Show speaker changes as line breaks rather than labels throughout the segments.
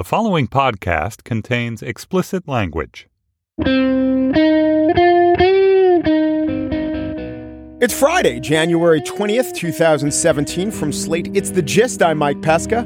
The following podcast contains explicit language.
It's Friday, January 20th, 2017. From Slate, it's The Gist. I'm Mike Pesca.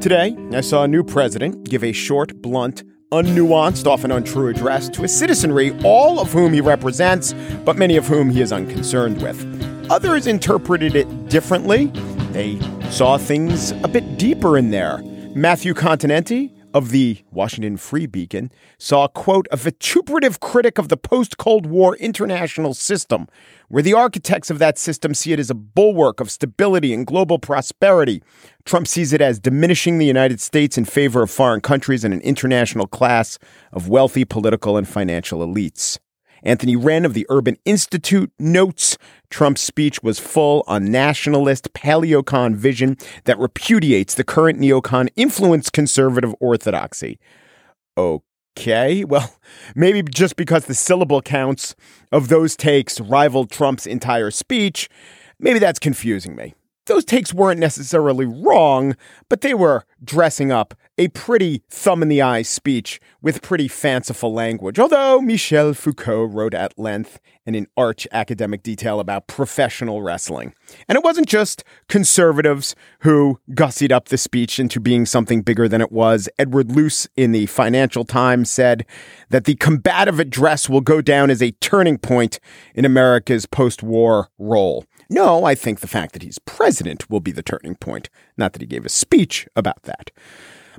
Today, I saw a new president give a short, blunt, unnuanced, often untrue address to a citizenry, all of whom he represents, but many of whom he is unconcerned with. Others interpreted it differently. They saw things a bit deeper in there. Matthew Continenti of the Washington Free Beacon saw, quote, a vituperative critic of the post Cold War international system, where the architects of that system see it as a bulwark of stability and global prosperity. Trump sees it as diminishing the United States in favor of foreign countries and an international class of wealthy political and financial elites. Anthony Wren of the Urban Institute notes Trump's speech was full on nationalist paleocon vision that repudiates the current neocon influenced conservative orthodoxy. Okay, well, maybe just because the syllable counts of those takes rivaled Trump's entire speech, maybe that's confusing me those takes weren't necessarily wrong, but they were dressing up a pretty thumb in the eye speech with pretty fanciful language. Although Michel Foucault wrote at length and in arch academic detail about professional wrestling. And it wasn't just conservatives who gussied up the speech into being something bigger than it was. Edward Luce in the Financial Times said that the combative address will go down as a turning point in America's post war role. No, I think the fact that he's president will be the turning point, not that he gave a speech about that.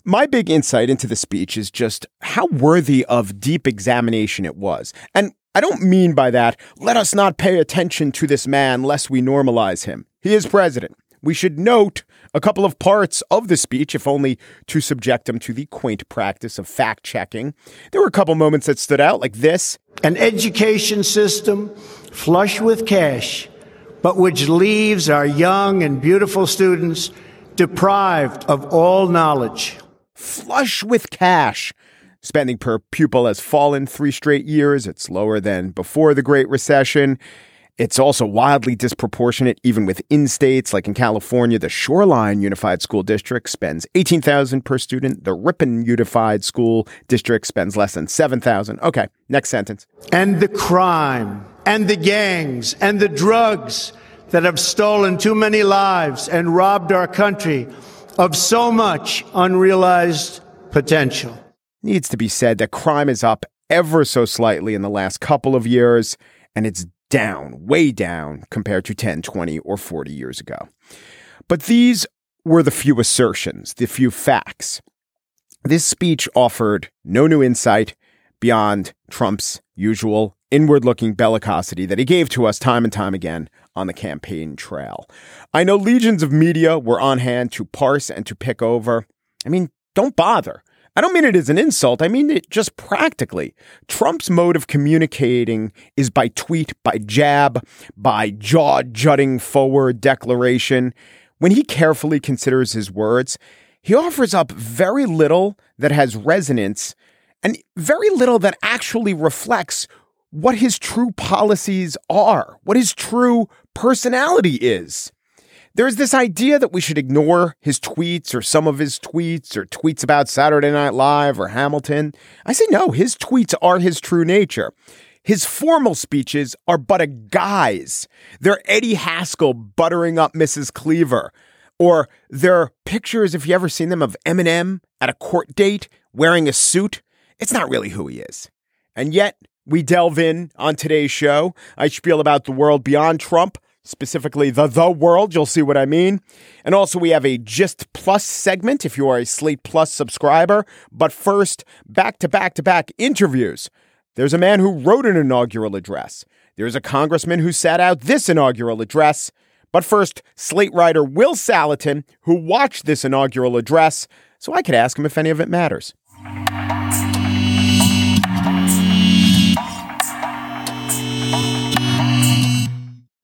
My big insight into the speech is just how worthy of deep examination it was. And I don't mean by that, let us not pay attention to this man lest we normalize him. He is president. We should note a couple of parts of the speech, if only to subject him to the quaint practice of fact checking. There were a couple moments that stood out, like this
An education system flush with cash but which leaves our young and beautiful students deprived of all knowledge.
Flush with cash. Spending per pupil has fallen three straight years. It's lower than before the Great Recession. It's also wildly disproportionate, even within states like in California. The Shoreline Unified School District spends 18000 per student. The Ripon Unified School District spends less than 7000 Okay, next sentence.
And the crime and the gangs and the drugs that have stolen too many lives and robbed our country of so much unrealized potential.
Needs to be said that crime is up ever so slightly in the last couple of years, and it's down, way down compared to 10, 20, or 40 years ago. But these were the few assertions, the few facts. This speech offered no new insight beyond Trump's usual inward looking bellicosity that he gave to us time and time again on the campaign trail. I know legions of media were on hand to parse and to pick over. I mean, don't bother. I don't mean it as an insult. I mean it just practically. Trump's mode of communicating is by tweet, by jab, by jaw jutting forward declaration. When he carefully considers his words, he offers up very little that has resonance and very little that actually reflects what his true policies are, what his true personality is. There's this idea that we should ignore his tweets or some of his tweets or tweets about Saturday Night Live or Hamilton. I say no, his tweets are his true nature. His formal speeches are but a guise. They're Eddie Haskell buttering up Mrs. Cleaver. Or they're pictures, if you ever seen them, of Eminem at a court date wearing a suit. It's not really who he is. And yet, we delve in on today's show. I spiel about the world beyond Trump, specifically the the world. You'll see what I mean. And also, we have a Gist Plus segment if you are a Slate Plus subscriber. But first, back to back to back interviews. There's a man who wrote an inaugural address. There's a congressman who sat out this inaugural address. But first, Slate writer Will Saletan who watched this inaugural address, so I could ask him if any of it matters.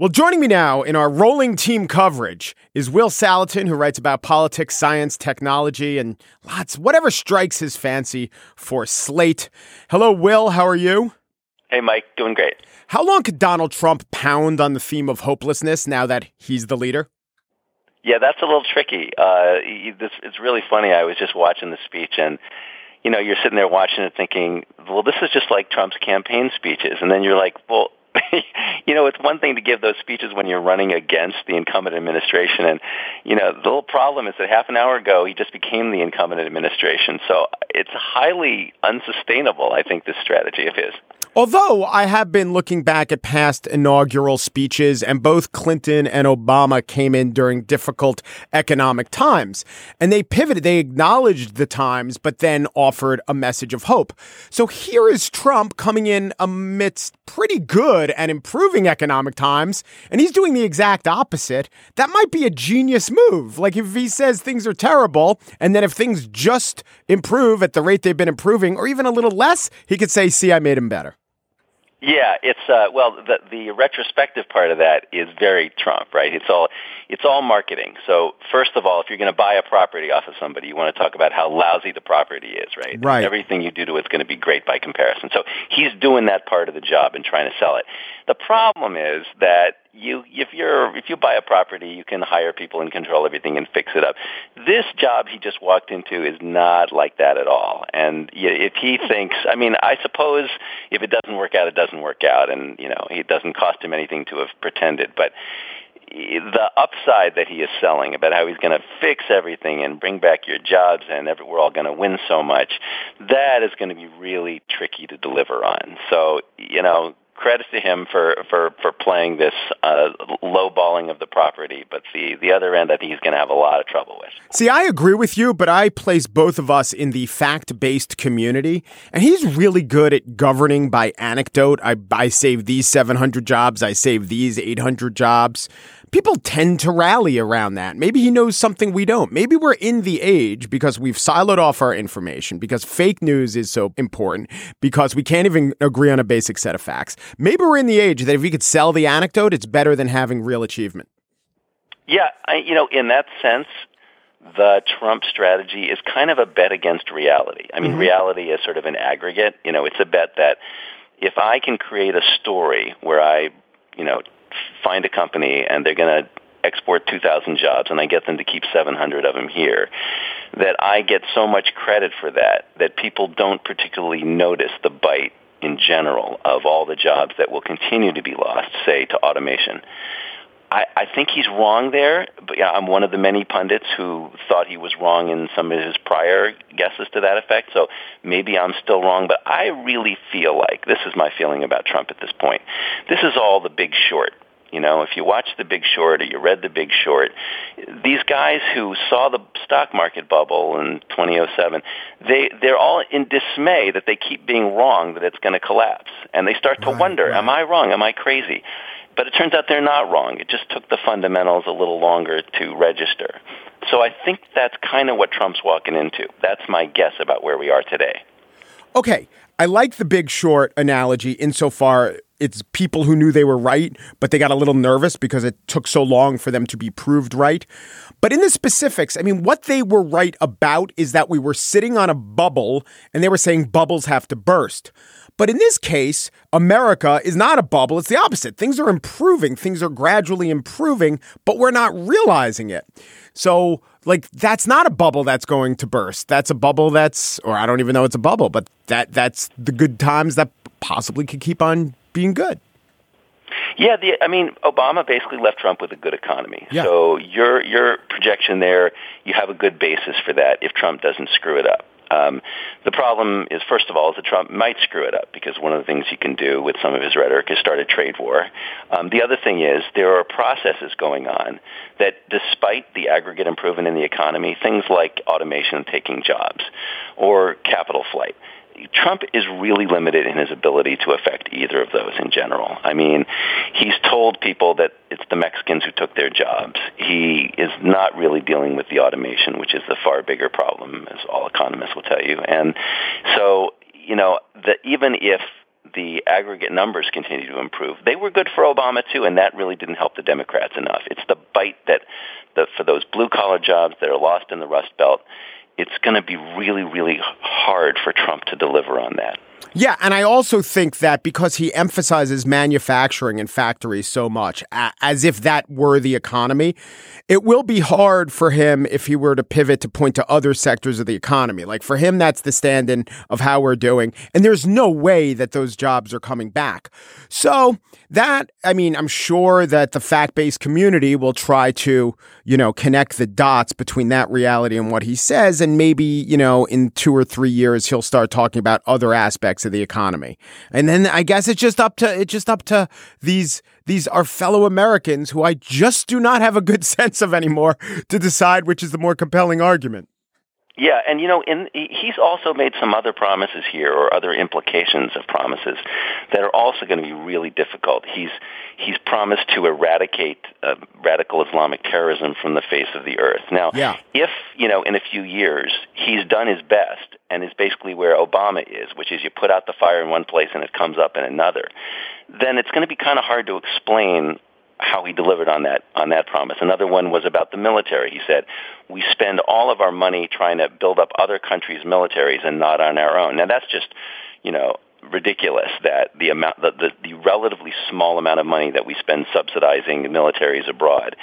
Well, joining me now in our rolling team coverage is Will Saletan, who writes about politics, science, technology, and lots, whatever strikes his fancy for Slate. Hello, Will. How are you?
Hey, Mike. Doing great.
How long could Donald Trump pound on the theme of hopelessness now that he's the leader?
Yeah, that's a little tricky. Uh, this, it's really funny. I was just watching the speech, and you know, you're sitting there watching it, thinking, "Well, this is just like Trump's campaign speeches," and then you're like, "Well." you know, it's one thing to give those speeches when you're running against the incumbent administration. And, you know, the little problem is that half an hour ago, he just became the incumbent administration. So it's highly unsustainable, I think, this strategy of his.
Although I have been looking back at past inaugural speeches, and both Clinton and Obama came in during difficult economic times, and they pivoted. They acknowledged the times, but then offered a message of hope. So here is Trump coming in amidst pretty good and improving economic times, and he's doing the exact opposite. That might be a genius move. Like if he says things are terrible, and then if things just improve at the rate they've been improving, or even a little less, he could say, "See, I made him better."
Yeah, it's uh, well, the the retrospective part of that is very Trump, right? It's all it's all marketing. So first of all, if you're going to buy a property off of somebody, you want to talk about how lousy the property is, right?
Right.
Everything you do to it's going to be great by comparison. So he's doing that part of the job and trying to sell it. The problem is that you if you're if you buy a property, you can hire people and control everything and fix it up. This job he just walked into is not like that at all. And if he thinks, I mean, I suppose if it doesn't work out, it doesn't work out, and you know, it doesn't cost him anything to have pretended, but the upside that he is selling about how he's going to fix everything and bring back your jobs and every, we're all going to win so much, that is going to be really tricky to deliver on. So, you know, credit to him for for for playing this uh, low balling of the property, but the the other end, I think he's going to have a lot of trouble with.
See, I agree with you, but I place both of us in the fact based community, and he's really good at governing by anecdote. I I save these seven hundred jobs, I save these eight hundred jobs people tend to rally around that. Maybe he knows something we don't. Maybe we're in the age because we've siloed off our information, because fake news is so important, because we can't even agree on a basic set of facts. Maybe we're in the age that if we could sell the anecdote, it's better than having real achievement.
Yeah, I, you know, in that sense, the Trump strategy is kind of a bet against reality. I mean, mm-hmm. reality is sort of an aggregate. You know, it's a bet that if I can create a story where I, you know, find a company and they're going to export 2,000 jobs and I get them to keep 700 of them here, that I get so much credit for that that people don't particularly notice the bite in general of all the jobs that will continue to be lost, say, to automation. I, I think he's wrong there, but yeah, I'm one of the many pundits who thought he was wrong in some of his prior guesses to that effect. So maybe I'm still wrong, but I really feel like this is my feeling about Trump at this point. This is all the big short. You know, if you watch The Big Short or you read The Big Short, these guys who saw the stock market bubble in 2007, they they're all in dismay that they keep being wrong that it's going to collapse, and they start to right, wonder, right. am I wrong? Am I crazy? But it turns out they're not wrong. It just took the fundamentals a little longer to register. So I think that's kind of what Trump's walking into. That's my guess about where we are today.
Okay. I like the big short analogy insofar it's people who knew they were right, but they got a little nervous because it took so long for them to be proved right. But in the specifics, I mean, what they were right about is that we were sitting on a bubble and they were saying bubbles have to burst. But in this case, America is not a bubble. It's the opposite. Things are improving, things are gradually improving, but we're not realizing it. So, like, that's not a bubble that's going to burst. That's a bubble that's, or I don't even know it's a bubble, but that that's the good times that possibly could keep on being good.
Yeah, the, I mean, Obama basically left Trump with a good economy. Yeah. So your your projection there, you have a good basis for that if Trump doesn't screw it up. Um, the problem is, first of all, is that Trump might screw it up because one of the things he can do with some of his rhetoric is start a trade war. Um, the other thing is there are processes going on that, despite the aggregate improvement in the economy, things like automation taking jobs or capital flight, Trump is really limited in his ability to affect either of those in general. I mean, he's told people that it's the Mexicans who took their jobs. He is not really dealing with the automation, which is the far bigger problem, as all economists will tell you. And so, you know, that even if the aggregate numbers continue to improve. They were good for Obama too, and that really didn't help the Democrats enough. It's the bite that, the, for those blue collar jobs that are lost in the Rust Belt, it's going to be really, really hard for Trump to deliver on that.
Yeah, and I also think that because he emphasizes manufacturing and factories so much, as if that were the economy, it will be hard for him if he were to pivot to point to other sectors of the economy. Like for him, that's the stand in of how we're doing. And there's no way that those jobs are coming back. So that, I mean, I'm sure that the fact based community will try to, you know, connect the dots between that reality and what he says. And maybe, you know, in two or three years, he'll start talking about other aspects of the economy. And then I guess it's just up to, it's just up to these, these are fellow Americans who I just do not have a good sense of anymore to decide which is the more compelling argument.
Yeah, and you know, in, he's also made some other promises here, or other implications of promises that are also going to be really difficult. He's he's promised to eradicate uh, radical Islamic terrorism from the face of the earth. Now,
yeah.
if you know, in a few years, he's done his best and is basically where Obama is, which is you put out the fire in one place and it comes up in another, then it's going to be kind of hard to explain how he delivered on that on that promise. Another one was about the military. He said, "We spend all of our money trying to build up other countries' militaries and not on our own." Now that's just, you know, ridiculous that the amount the, the, relatively small amount of money that we spend subsidizing militaries abroad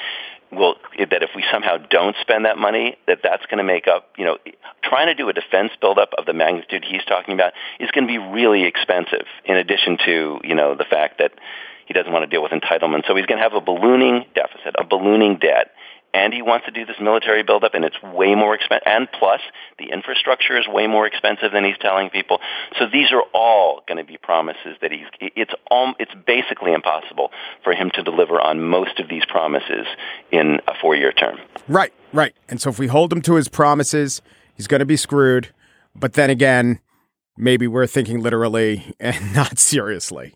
will that if we somehow don't spend that money that that's going to make up you know trying to do a defense buildup of the magnitude he's talking about is going to be really expensive in addition to you know the fact that he doesn't want to deal with entitlement. So he's going to have a ballooning deficit, a ballooning debt, and he wants to do this military buildup, and it's way more expensive. And plus, the infrastructure is way more expensive than he's telling people. So these are all going to be promises that he's. It's all. It's basically impossible for him to deliver on most of these promises in a four-year term.
Right, right. And so if we hold him to his promises, he's going to be screwed. But then again, maybe we're thinking literally and not seriously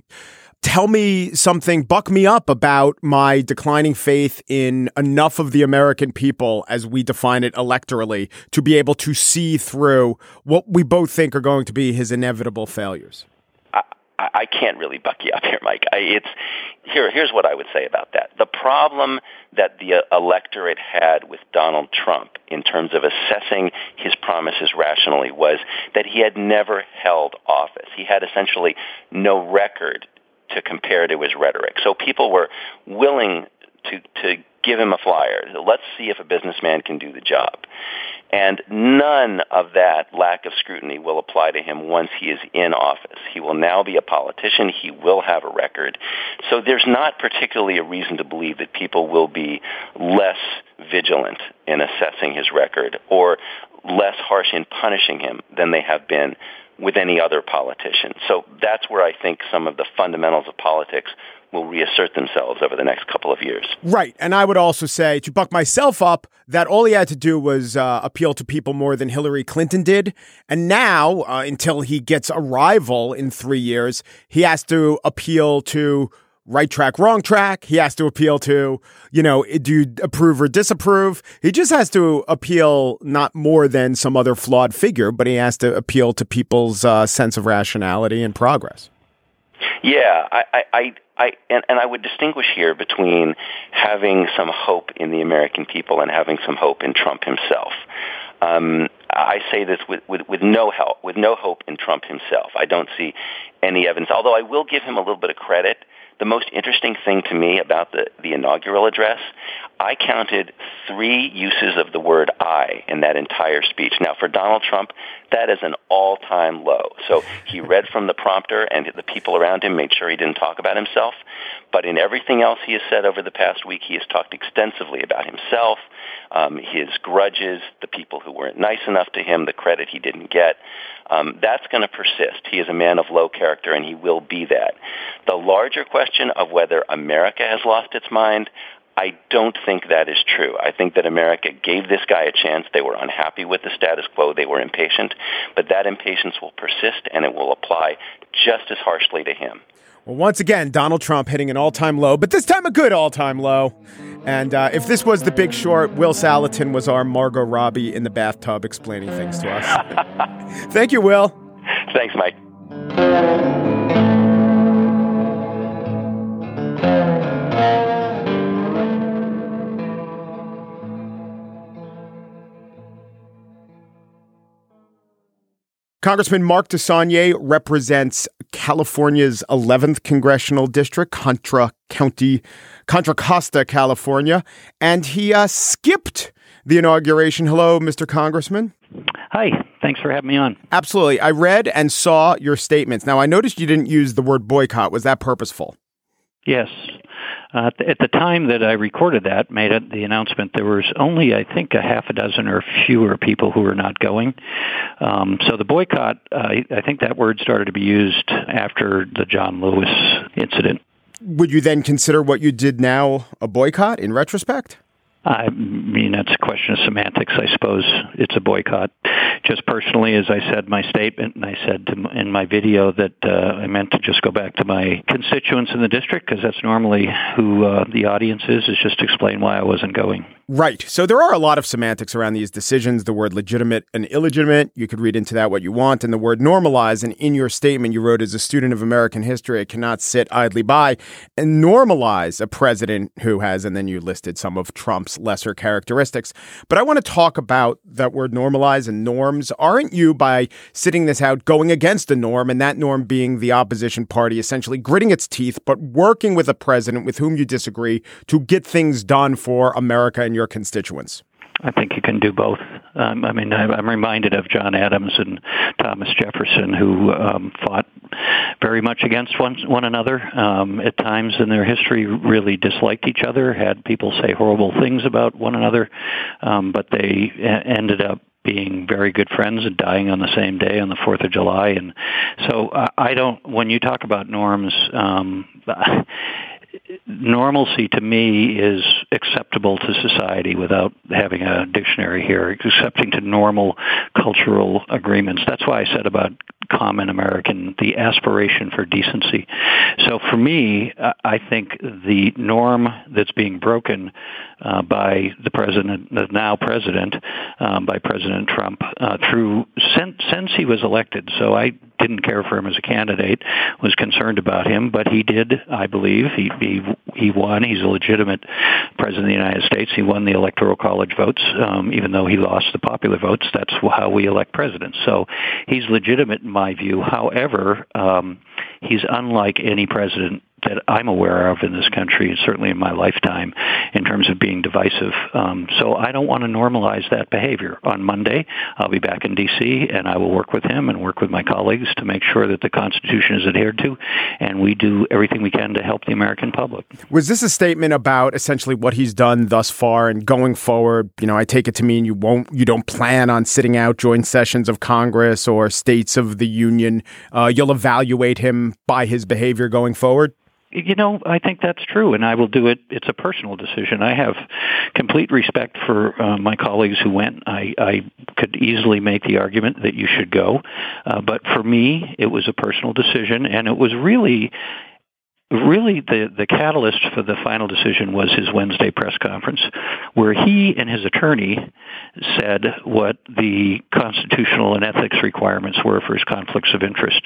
tell me something, buck me up about my declining faith in enough of the American people, as we define it electorally, to be able to see through what we both think are going to be his inevitable failures.
I, I can't really buck you up here, Mike. I, it's here. Here's what I would say about that. The problem that the uh, electorate had with Donald Trump in terms of assessing his promises rationally was that he had never held office. He had essentially no record to compare to his rhetoric. So people were willing to, to give him a flyer. Let's see if a businessman can do the job. And none of that lack of scrutiny will apply to him once he is in office. He will now be a politician. He will have a record. So there's not particularly a reason to believe that people will be less vigilant in assessing his record or less harsh in punishing him than they have been with any other politician. So that's where I think some of the fundamentals of politics will reassert themselves over the next couple of years.
Right. And I would also say, to buck myself up, that all he had to do was uh, appeal to people more than Hillary Clinton did. And now, uh, until he gets a rival in three years, he has to appeal to right track, wrong track. He has to appeal to, you know, do you approve or disapprove? He just has to appeal not more than some other flawed figure, but he has to appeal to people's uh, sense of rationality and progress.
Yeah, I, I, I, and, and I would distinguish here between having some hope in the American people and having some hope in Trump himself. Um, I say this with, with, with no help, with no hope in Trump himself. I don't see any evidence, although I will give him a little bit of credit the most interesting thing to me about the, the inaugural address, I counted three uses of the word I in that entire speech. Now, for Donald Trump, that is an all-time low. So he read from the prompter, and the people around him made sure he didn't talk about himself. but in everything else he has said over the past week, he has talked extensively about himself, um, his grudges, the people who weren't nice enough to him, the credit he didn't get. Um, that's going to persist. He is a man of low character, and he will be that. The larger question of whether America has lost its mind, I don't think that is true. I think that America gave this guy a chance. They were unhappy with the status quo. They were impatient. But that impatience will persist and it will apply just as harshly to him.
Well, once again, Donald Trump hitting an all time low, but this time a good all time low. And uh, if this was the big short, Will Saletan was our Margot Robbie in the bathtub explaining things to us. Thank you, Will.
Thanks, Mike.
Congressman Mark DeSaulnier represents California's 11th congressional district, Contra County, Contra Costa, California, and he uh, skipped the inauguration. Hello, Mr. Congressman.
Hi, thanks for having me on.
Absolutely. I read and saw your statements. Now, I noticed you didn't use the word boycott. Was that purposeful?
Yes. Uh, at the time that I recorded that, made it, the announcement, there was only, I think, a half a dozen or fewer people who were not going. Um, so the boycott, uh, I think that word started to be used after the John Lewis incident.
Would you then consider what you did now a boycott in retrospect?
I mean, that's a question of semantics, I suppose. It's a boycott. Just personally, as I said my statement, and I said to, in my video that uh, I meant to just go back to my constituents in the district because that's normally who uh, the audience is, is just explain why I wasn't going.
Right. So there are a lot of semantics around these decisions. The word legitimate and illegitimate, you could read into that what you want. And the word normalize. And in your statement, you wrote, as a student of American history, I cannot sit idly by and normalize a president who has, and then you listed some of Trump's lesser characteristics. But I want to talk about that word normalize and norms. Aren't you, by sitting this out, going against a norm, and that norm being the opposition party essentially gritting its teeth, but working with a president with whom you disagree to get things done for America and your constituents?
I think you can do both. Um, I mean, I'm reminded of John Adams and Thomas Jefferson, who um, fought very much against one, one another. Um, at times in their history, really disliked each other, had people say horrible things about one another, um, but they ended up being very good friends and dying on the same day on the Fourth of July. And so uh, I don't. When you talk about norms. Um, normalcy to me is acceptable to society without having a dictionary here, accepting to normal cultural agreements. That's why I said about common American, the aspiration for decency. So for me, I think the norm that's being broken uh, by the president, the now president, um, by President Trump, uh, through since, since he was elected. So I didn't care for him as a candidate, was concerned about him, but he did, I believe, he he, he won. He's a legitimate president of the United States. He won the electoral college votes, um, even though he lost the popular votes. That's how we elect presidents. So he's legitimate in my view. However, um, he's unlike any president that I'm aware of in this country, certainly in my lifetime, in terms of being divisive. Um, so I don't want to normalize that behavior. On Monday, I'll be back in D.C. and I will work with him and work with my colleagues to make sure that the Constitution is adhered to, and we do everything we can to help the American public.
Was this a statement about essentially what he's done thus far and going forward? You know, I take it to mean you won't, you don't plan on sitting out joint sessions of Congress or states of the Union. Uh, you'll evaluate him by his behavior going forward.
You know, I think that's true, and I will do it. It's a personal decision. I have complete respect for uh, my colleagues who went. I, I could easily make the argument that you should go, uh, but for me, it was a personal decision, and it was really really the, the catalyst for the final decision was his Wednesday press conference, where he and his attorney said what the constitutional and ethics requirements were for his conflicts of interest.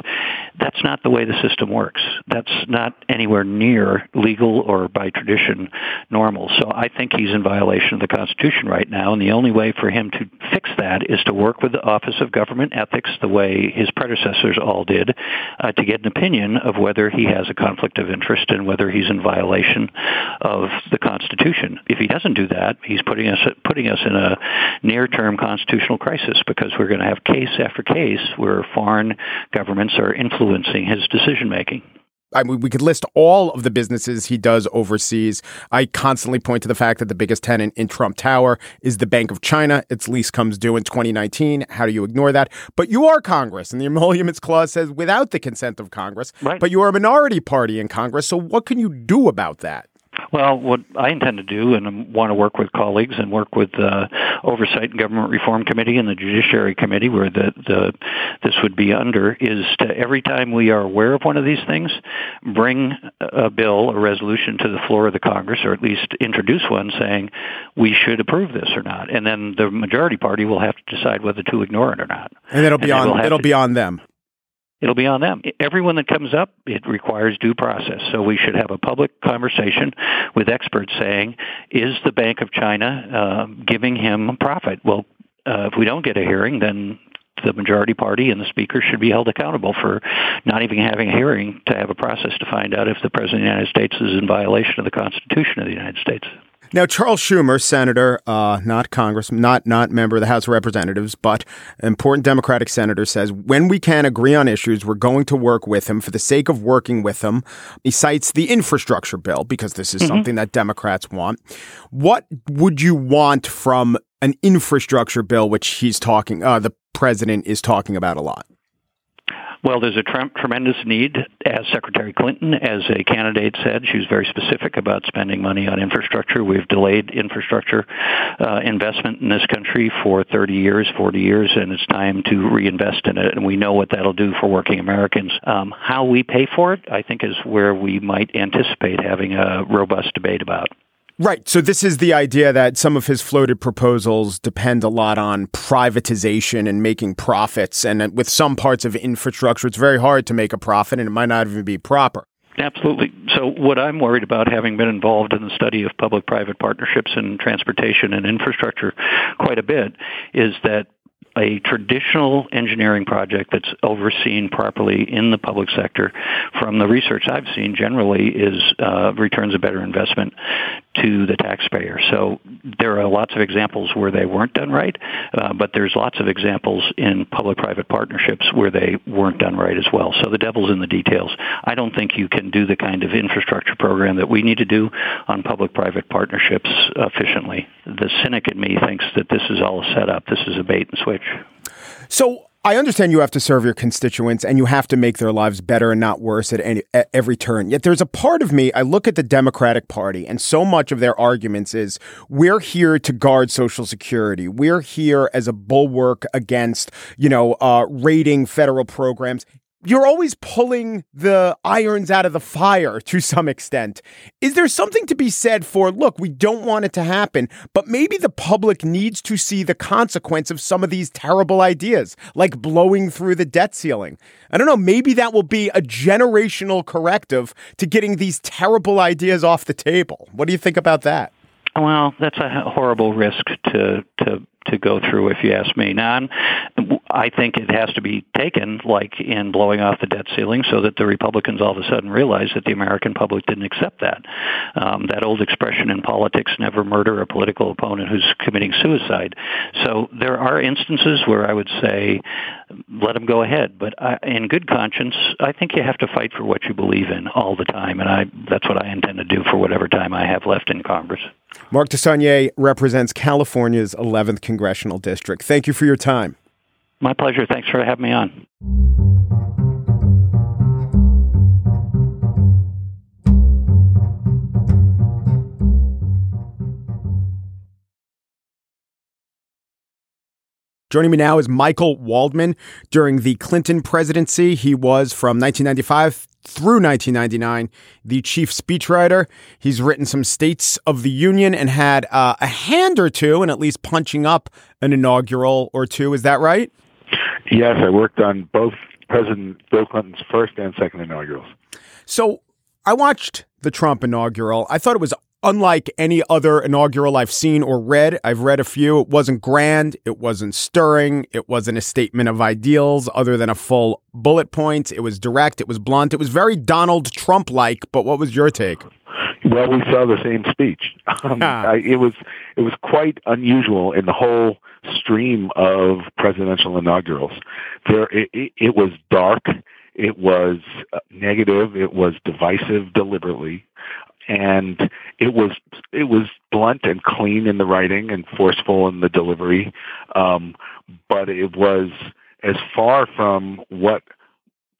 That's not the way the system works. That's not anywhere near legal or by tradition normal. So I think he's in violation of the Constitution right now, and the only way for him to fix that is to work with the Office of Government Ethics the way his predecessors all did uh, to get an opinion of whether he has a conflict of interest and whether he's in violation of the Constitution. If he doesn't do that, he's putting us putting us in a near-term constitutional crisis because we're going to have case after case where foreign governments are influencing his decision making.
I mean, we could list all of the businesses he does overseas. I constantly point to the fact that the biggest tenant in Trump Tower is the Bank of China. Its lease comes due in 2019. How do you ignore that? But you are Congress, and the Emoluments Clause says without the consent of Congress.
Right.
But you are a minority party in Congress. So what can you do about that?
Well, what I intend to do, and want to work with colleagues and work with the Oversight and Government Reform Committee and the Judiciary Committee, where the, the this would be under, is to every time we are aware of one of these things, bring a bill, a resolution to the floor of the Congress, or at least introduce one saying we should approve this or not, and then the majority party will have to decide whether to ignore it or not.
And it'll be and on it'll to, be on them
it'll be on them. Everyone that comes up, it requires due process. So we should have a public conversation with experts saying, is the Bank of China uh, giving him profit? Well, uh, if we don't get a hearing, then the majority party and the speaker should be held accountable for not even having a hearing to have a process to find out if the President of the United States is in violation of the Constitution of the United States.
Now, Charles Schumer, senator, uh, not Congress, not not member of the House of Representatives, but important Democratic senator, says when we can agree on issues, we're going to work with him for the sake of working with him. He cites the infrastructure bill because this is mm-hmm. something that Democrats want. What would you want from an infrastructure bill, which he's talking, uh, the president is talking about a lot?
Well, there's a tre- tremendous need, as Secretary Clinton, as a candidate said. She was very specific about spending money on infrastructure. We've delayed infrastructure uh, investment in this country for 30 years, 40 years, and it's time to reinvest in it. And we know what that'll do for working Americans. Um, how we pay for it, I think, is where we might anticipate having a robust debate about.
Right. So this is the idea that some of his floated proposals depend a lot on privatization and making profits. And with some parts of infrastructure, it's very hard to make a profit and it might not even be proper.
Absolutely. So, what I'm worried about, having been involved in the study of public private partnerships in transportation and infrastructure quite a bit, is that a traditional engineering project that's overseen properly in the public sector, from the research I've seen, generally is uh, returns a better investment to the taxpayer. So there are lots of examples where they weren't done right, uh, but there's lots of examples in public-private partnerships where they weren't done right as well. So the devil's in the details. I don't think you can do the kind of infrastructure program that we need to do on public-private partnerships efficiently. The cynic in me thinks that this is all a setup. This is a bait and switch.
So I understand you have to serve your constituents and you have to make their lives better and not worse at, any, at every turn. Yet there's a part of me, I look at the Democratic Party and so much of their arguments is we're here to guard Social Security. We're here as a bulwark against, you know, uh, raiding federal programs you're always pulling the irons out of the fire to some extent. Is there something to be said for, look, we don't want it to happen, but maybe the public needs to see the consequence of some of these terrible ideas, like blowing through the debt ceiling? I don't know, maybe that will be a generational corrective to getting these terrible ideas off the table. What do you think about that?
Well, that's a horrible risk to to to go through, if you ask me. Now, I think it has to be taken, like in blowing off the debt ceiling, so that the Republicans all of a sudden realize that the American public didn't accept that. Um, that old expression in politics, never murder a political opponent who's committing suicide. So there are instances where I would say, let them go ahead. But I, in good conscience, I think you have to fight for what you believe in all the time, and I, that's what I intend to do for whatever time I have left in Congress.
Mark DeSaulnier represents California's 11th congressional district. Thank you for your time.
My pleasure. Thanks for having me on.
Joining me now is Michael Waldman. During the Clinton presidency, he was from 1995 through 1999 the chief speechwriter. He's written some States of the Union and had uh, a hand or two in at least punching up an inaugural or two. Is that right?
Yes, I worked on both President Bill Clinton's first and second inaugurals.
So I watched the Trump inaugural. I thought it was unlike any other inaugural I've seen or read. I've read a few. It wasn't grand. It wasn't stirring. It wasn't a statement of ideals other than a full bullet point. It was direct. It was blunt. It was very Donald Trump like. But what was your take?
Well, we saw the same speech. Um, I, it was it was quite unusual in the whole stream of presidential inaugurals. There, it, it, it was dark It was uh, negative. It was divisive deliberately and it was it was blunt and clean in the writing and forceful in the delivery, um, but it was as far from what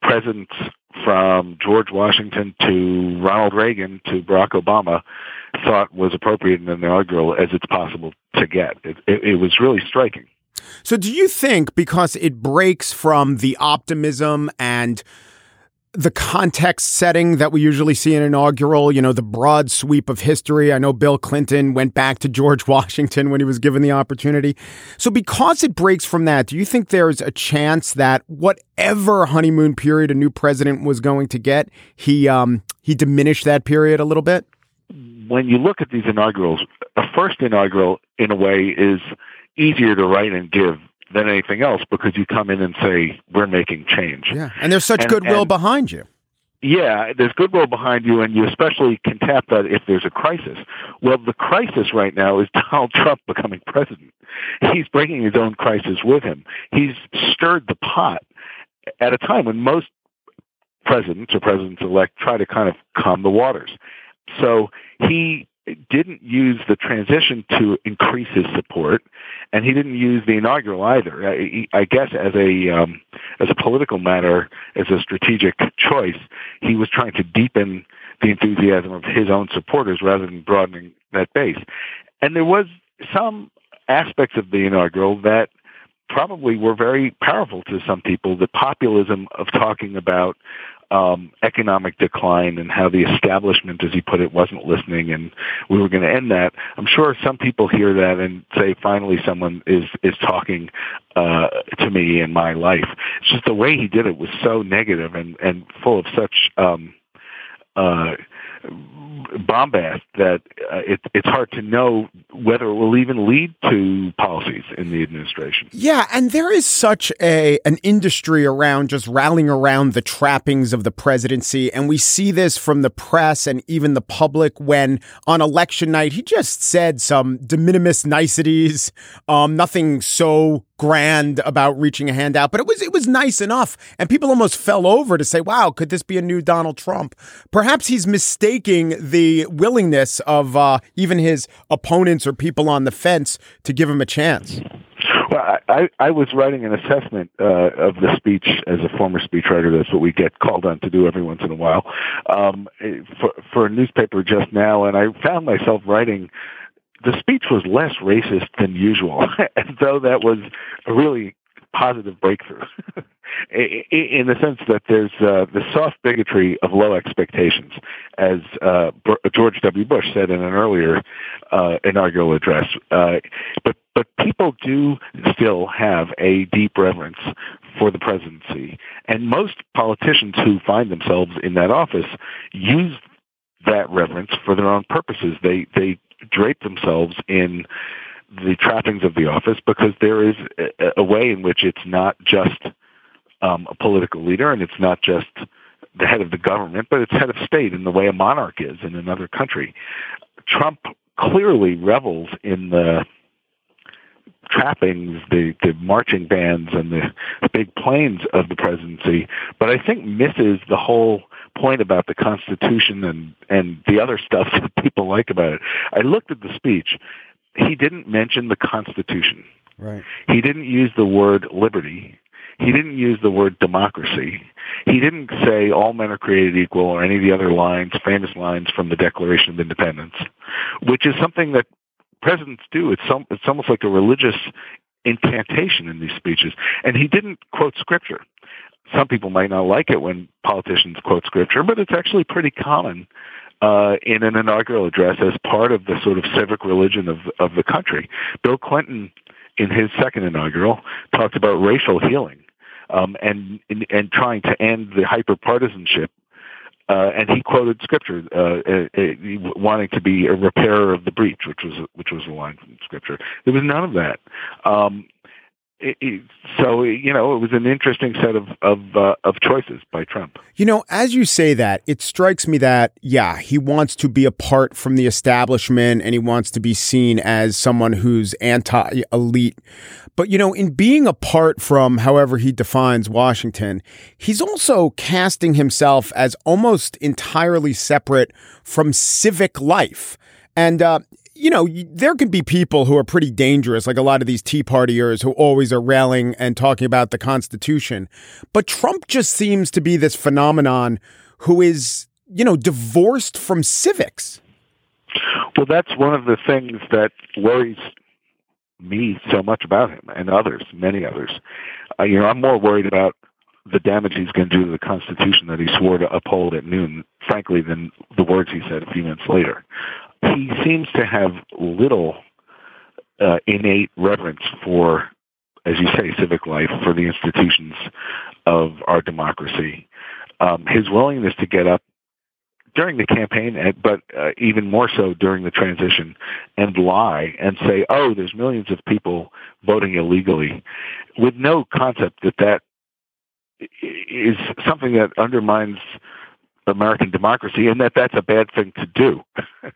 presidents from George Washington to Ronald Reagan to Barack Obama thought was appropriate in an inaugural as it's possible to get. It, it, it was really striking.
So, do you think because it breaks from the optimism and the context setting that we usually see in inaugural, you know, the broad sweep of history. I know Bill Clinton went back to George Washington when he was given the opportunity. So because it breaks from that, do you think there's a chance that whatever honeymoon period a new president was going to get, he um he diminished that period a little bit?
When you look at these inaugurals, a first inaugural in a way is easier to write and give than anything else because you come in and say we're making change.
Yeah, and there's such and, goodwill and, behind you.
Yeah, there's goodwill behind you, and you especially can tap that if there's a crisis. Well, the crisis right now is Donald Trump becoming president. He's bringing his own crisis with him. He's stirred the pot at a time when most presidents or presidents elect try to kind of calm the waters. So he didn't use the transition to increase his support, and he didn't use the inaugural either. I, I guess as a um, as a political matter, as a strategic choice, he was trying to deepen the enthusiasm of his own supporters rather than broadening that base. And there was some aspects of the inaugural that probably were very powerful to some people. The populism of talking about um, economic decline and how the establishment, as he put it, wasn't listening, and we were going to end that. I'm sure some people hear that and say, "Finally, someone is is talking uh, to me in my life." It's just the way he did it was so negative and and full of such. Um, uh, bombast that uh, it, it's hard to know whether it will even lead to policies in the administration.
Yeah, and there is such a an industry around just rallying around the trappings of the presidency, and we see this from the press and even the public when on election night he just said some de minimis niceties, um, nothing so grand about reaching a handout, but it was it was nice enough, and people almost fell over to say, "Wow, could this be a new Donald Trump?" Perhaps he's mistaking the willingness of uh, even his opponents or people on the fence to give him a chance.
Well, I, I was writing an assessment uh, of the speech as a former speechwriter. That's what we get called on to do every once in a while um, for, for a newspaper just now, and I found myself writing the speech was less racist than usual, as though that was a really positive breakthrough. in the sense that there's uh, the soft bigotry of low expectations, as uh, George W. Bush said in an earlier uh, inaugural address. Uh, but but people do still have a deep reverence for the presidency, and most politicians who find themselves in that office use that reverence for their own purposes. They they drape themselves in the trappings of the office because there is a, a way in which it's not just um, a political leader and it's not just the head of the government, but it's head of state in the way a monarch is in another country. Trump clearly revels in the trappings, the, the marching bands and the big planes of the presidency, but I think misses the whole point about the Constitution and, and the other stuff that people like about it. I looked at the speech. He didn't mention the Constitution.
Right.
He didn't use the word liberty. He didn't use the word democracy. He didn't say all men are created equal or any of the other lines, famous lines from the Declaration of Independence, which is something that presidents do. It's some, it's almost like a religious incantation in these speeches. And he didn't quote scripture some people might not like it when politicians quote scripture, but it's actually pretty common uh, in an inaugural address as part of the sort of civic religion of of the country. Bill Clinton, in his second inaugural, talked about racial healing um, and, and and trying to end the hyper partisanship. Uh, and he quoted scripture, uh, uh, uh, wanting to be a repairer of the breach, which was which was a line from scripture. There was none of that. Um, so you know, it was an interesting set of of uh, of choices by Trump.
You know, as you say that, it strikes me that yeah, he wants to be apart from the establishment and he wants to be seen as someone who's anti-elite. But you know, in being apart from however he defines Washington, he's also casting himself as almost entirely separate from civic life. And uh, you know, there could be people who are pretty dangerous, like a lot of these Tea Partiers who always are railing and talking about the Constitution. But Trump just seems to be this phenomenon who is, you know, divorced from civics.
Well, that's one of the things that worries me so much about him and others, many others. Uh, you know, I'm more worried about the damage he's going to do to the Constitution that he swore to uphold at noon, frankly, than the words he said a few minutes later he seems to have little uh, innate reverence for, as you say, civic life, for the institutions of our democracy. Um, his willingness to get up during the campaign, but uh, even more so during the transition, and lie and say, "Oh, there's millions of people voting illegally," with no concept that that is something that undermines American democracy, and that that's a bad thing to do.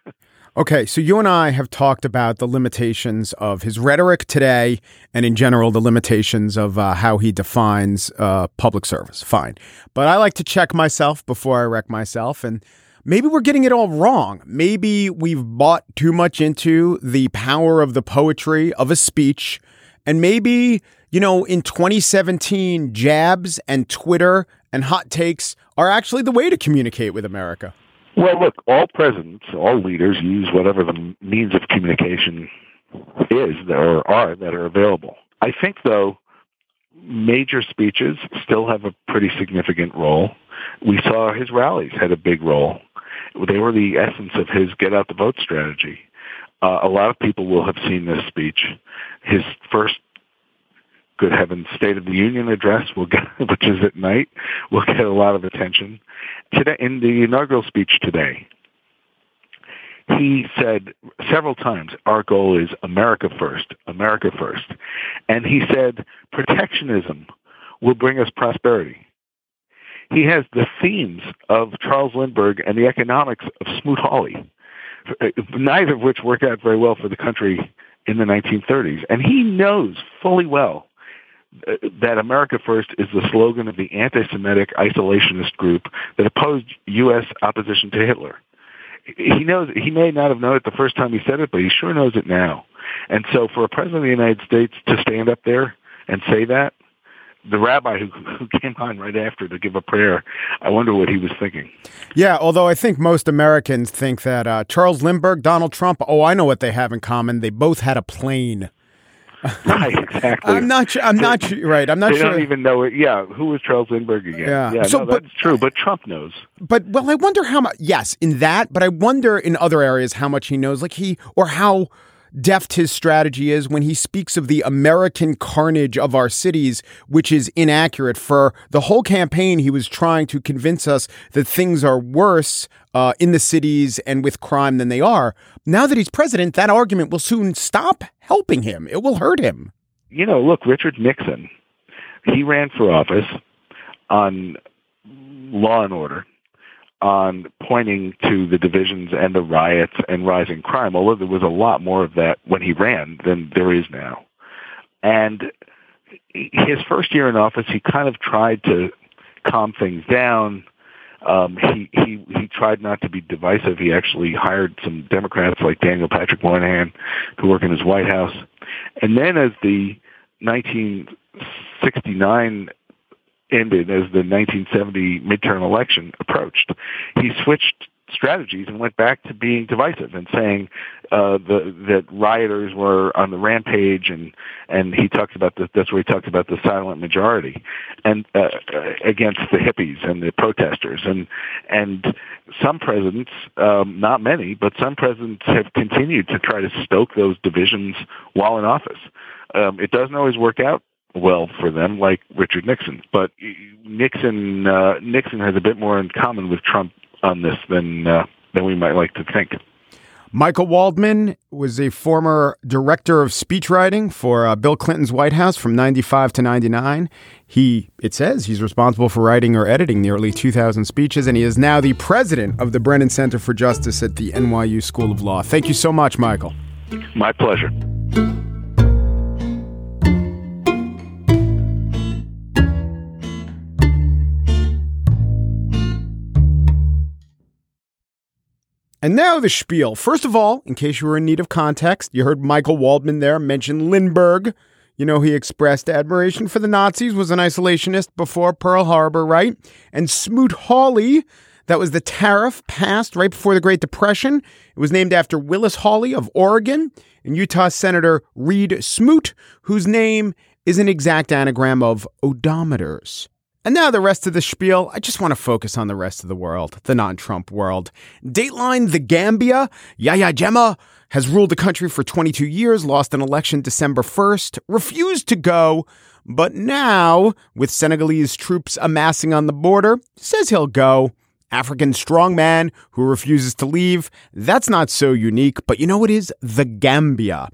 Okay, so you and I have talked about the limitations of his rhetoric today, and in general, the limitations of uh, how he defines uh, public service. Fine. But I like to check myself before I wreck myself, and maybe we're getting it all wrong. Maybe we've bought too much into the power of the poetry of a speech, and maybe, you know, in 2017, jabs and Twitter and hot takes are actually the way to communicate with America.
Well, look, all presidents, all leaders use whatever the means of communication is are, are that are available. I think, though, major speeches still have a pretty significant role. We saw his rallies had a big role. They were the essence of his get out the vote strategy. Uh, a lot of people will have seen this speech. His first good heavens, State of the Union address, will get, which is at night, will get a lot of attention. Today, in the inaugural speech today, he said several times, our goal is America first, America first. And he said, protectionism will bring us prosperity. He has the themes of Charles Lindbergh and the economics of Smoot-Hawley, neither of which worked out very well for the country in the 1930s. And he knows fully well that America First is the slogan of the anti-Semitic isolationist group that opposed U.S. opposition to Hitler. He knows he may not have known it the first time he said it, but he sure knows it now. And so, for a president of the United States to stand up there and say that, the rabbi who, who came on right after to give a prayer, I wonder what he was thinking.
Yeah, although I think most Americans think that uh, Charles Lindbergh, Donald Trump, oh, I know what they have in common. They both had a plane.
right, exactly.
I'm not sure. I'm not sure. Right. I'm not
they
sure.
don't even know it. Yeah. Who was Charles Lindbergh again?
Yeah.
yeah
so,
no,
but,
that's true. But Trump knows.
But, well, I wonder how much, yes, in that, but I wonder in other areas how much he knows. Like he, or how deft his strategy is when he speaks of the American carnage of our cities, which is inaccurate. For the whole campaign, he was trying to convince us that things are worse uh, in the cities and with crime than they are. Now that he's president, that argument will soon stop helping him. It will hurt him.
You know, look, Richard Nixon, he ran for office on law and order on pointing to the divisions and the riots and rising crime, although there was a lot more of that when he ran than there is now. And his first year in office, he kind of tried to calm things down. Um, he he he tried not to be divisive. He actually hired some Democrats like Daniel Patrick Moynihan to work in his White House. And then, as the 1969 ended as the 1970 midterm election approached. He switched strategies and went back to being divisive and saying uh, the, that rioters were on the rampage, and and he talked about the, that's where he talked about the silent majority, and uh, against the hippies and the protesters, and and some presidents, um, not many, but some presidents have continued to try to stoke those divisions while in office. Um, it doesn't always work out well for them, like Richard Nixon. But Nixon uh, Nixon has a bit more in common with Trump on this than uh, than we might like to think.
Michael Waldman was a former director of speechwriting for uh, Bill Clinton's White House from 95 to 99. He, it says, he's responsible for writing or editing nearly 2000 speeches, and he is now the president of the Brennan Center for Justice at the NYU School of Law. Thank you so much, Michael.
My pleasure.
And now the spiel. First of all, in case you were in need of context, you heard Michael Waldman there mention Lindbergh. You know, he expressed admiration for the Nazis, was an isolationist before Pearl Harbor, right? And Smoot Hawley, that was the tariff passed right before the Great Depression. It was named after Willis Hawley of Oregon and Utah Senator Reed Smoot, whose name is an exact anagram of odometers. And now the rest of the spiel. I just want to focus on the rest of the world, the non Trump world. Dateline the Gambia, Yahya Jammeh, has ruled the country for 22 years, lost an election December 1st, refused to go, but now, with Senegalese troops amassing on the border, says he'll go. African strongman who refuses to leave. That's not so unique, but you know what is? The Gambia.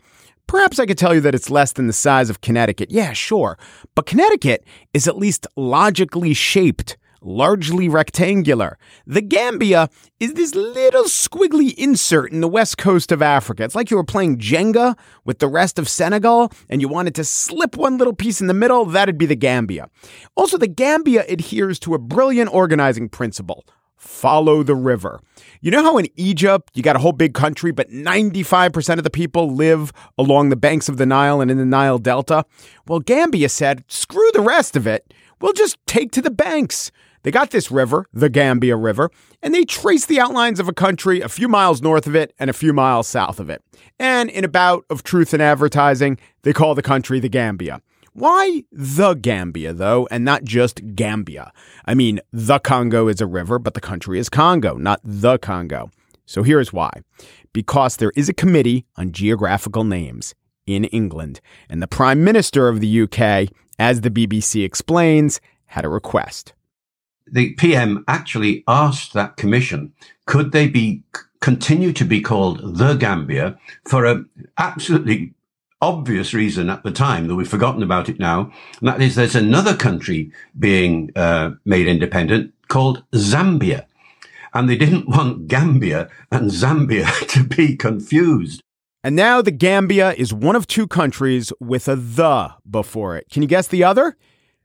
Perhaps I could tell you that it's less than the size of Connecticut. Yeah, sure. But Connecticut is at least logically shaped, largely rectangular. The Gambia is this little squiggly insert in the west coast of Africa. It's like you were playing Jenga with the rest of Senegal and you wanted to slip one little piece in the middle. That'd be the Gambia. Also, the Gambia adheres to a brilliant organizing principle follow the river. You know how in Egypt you got a whole big country, but 95% of the people live along the banks of the Nile and in the Nile Delta? Well, Gambia said, screw the rest of it. We'll just take to the banks. They got this river, the Gambia River, and they traced the outlines of a country a few miles north of it and a few miles south of it. And in a bout of truth and advertising, they call the country the Gambia. Why the Gambia, though, and not just Gambia? I mean, the Congo is a river, but the country is Congo, not the Congo. So here's why. Because there is a committee on geographical names in England, and the Prime Minister of the UK, as the BBC explains, had a request.
The PM actually asked that commission, could they be continue to be called the Gambia for a absolutely obvious reason at the time, that we've forgotten about it now. And that is there's another country being uh, made independent called Zambia. And they didn't want Gambia and Zambia to be confused.
And now the Gambia is one of two countries with a the before it. Can you guess the other?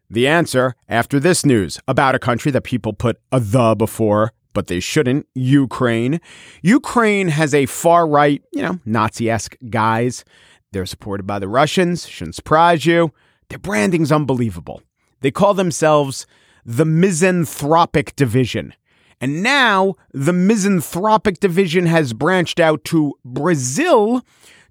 The answer after this news about a country that people put a the before, but they shouldn't Ukraine. Ukraine has a far right, you know, Nazi esque guise. They're supported by the Russians, shouldn't surprise you. Their branding's unbelievable. They call themselves the Misanthropic Division. And now the Misanthropic Division has branched out to Brazil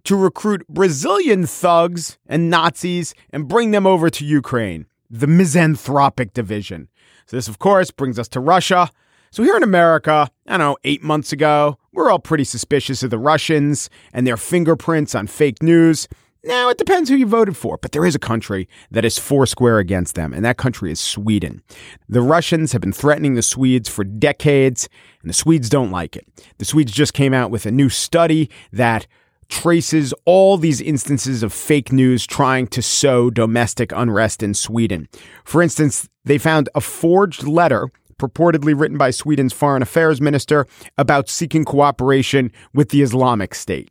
to recruit Brazilian thugs and Nazis and bring them over to Ukraine. The Misanthropic Division. So, this, of course, brings us to Russia. So, here in America, I don't know, eight months ago, we're all pretty suspicious of the Russians and their fingerprints on fake news. Now, it depends who you voted for, but there is a country that is foursquare against them, and that country is Sweden. The Russians have been threatening the Swedes for decades, and the Swedes don't like it. The Swedes just came out with a new study that traces all these instances of fake news trying to sow domestic unrest in Sweden. For instance, they found a forged letter purportedly written by Sweden's foreign affairs minister about seeking cooperation with the Islamic State.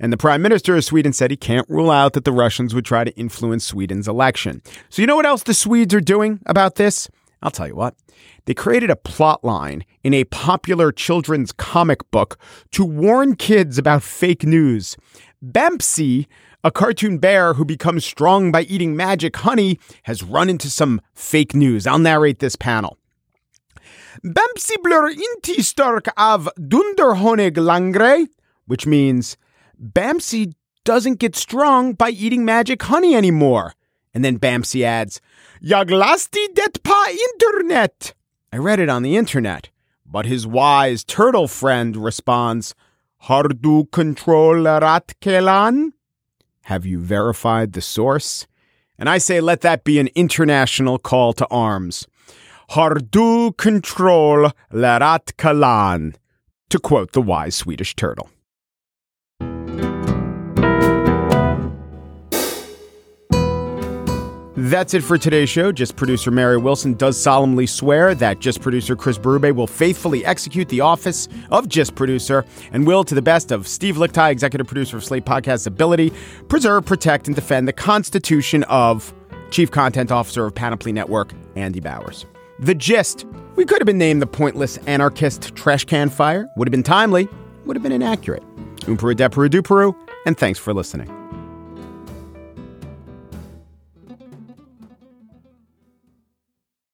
And the prime minister of Sweden said he can't rule out that the Russians would try to influence Sweden's election. So, you know what else the Swedes are doing about this? I'll tell you what. They created a plot line in a popular children's comic book to warn kids about fake news. Bamse, a cartoon bear who becomes strong by eating magic honey, has run into some fake news. I'll narrate this panel. Bamse blir inte stark av dunderhonig langre, which means Bamse doesn't get strong by eating magic honey anymore. And then Bamse adds, Jag lasti det på internet. I read it on the internet. But his wise turtle friend responds, Hardu kontrollerat källan? Have you verified the source? And I say let that be an international call to arms. Hardu control lerat kalan, to quote the wise Swedish turtle. That's it for today's show. Just producer Mary Wilson does solemnly swear that just producer Chris Berube will faithfully execute the office of just producer and will, to the best of Steve Lickteig, executive producer of Slate Podcast's ability, preserve, protect, and defend the Constitution of Chief Content Officer of Panoply Network, Andy Bowers. The gist. We could have been named the pointless anarchist trash can fire. Would have been timely. Would have been inaccurate. Umperu deperu duperu. And thanks for listening.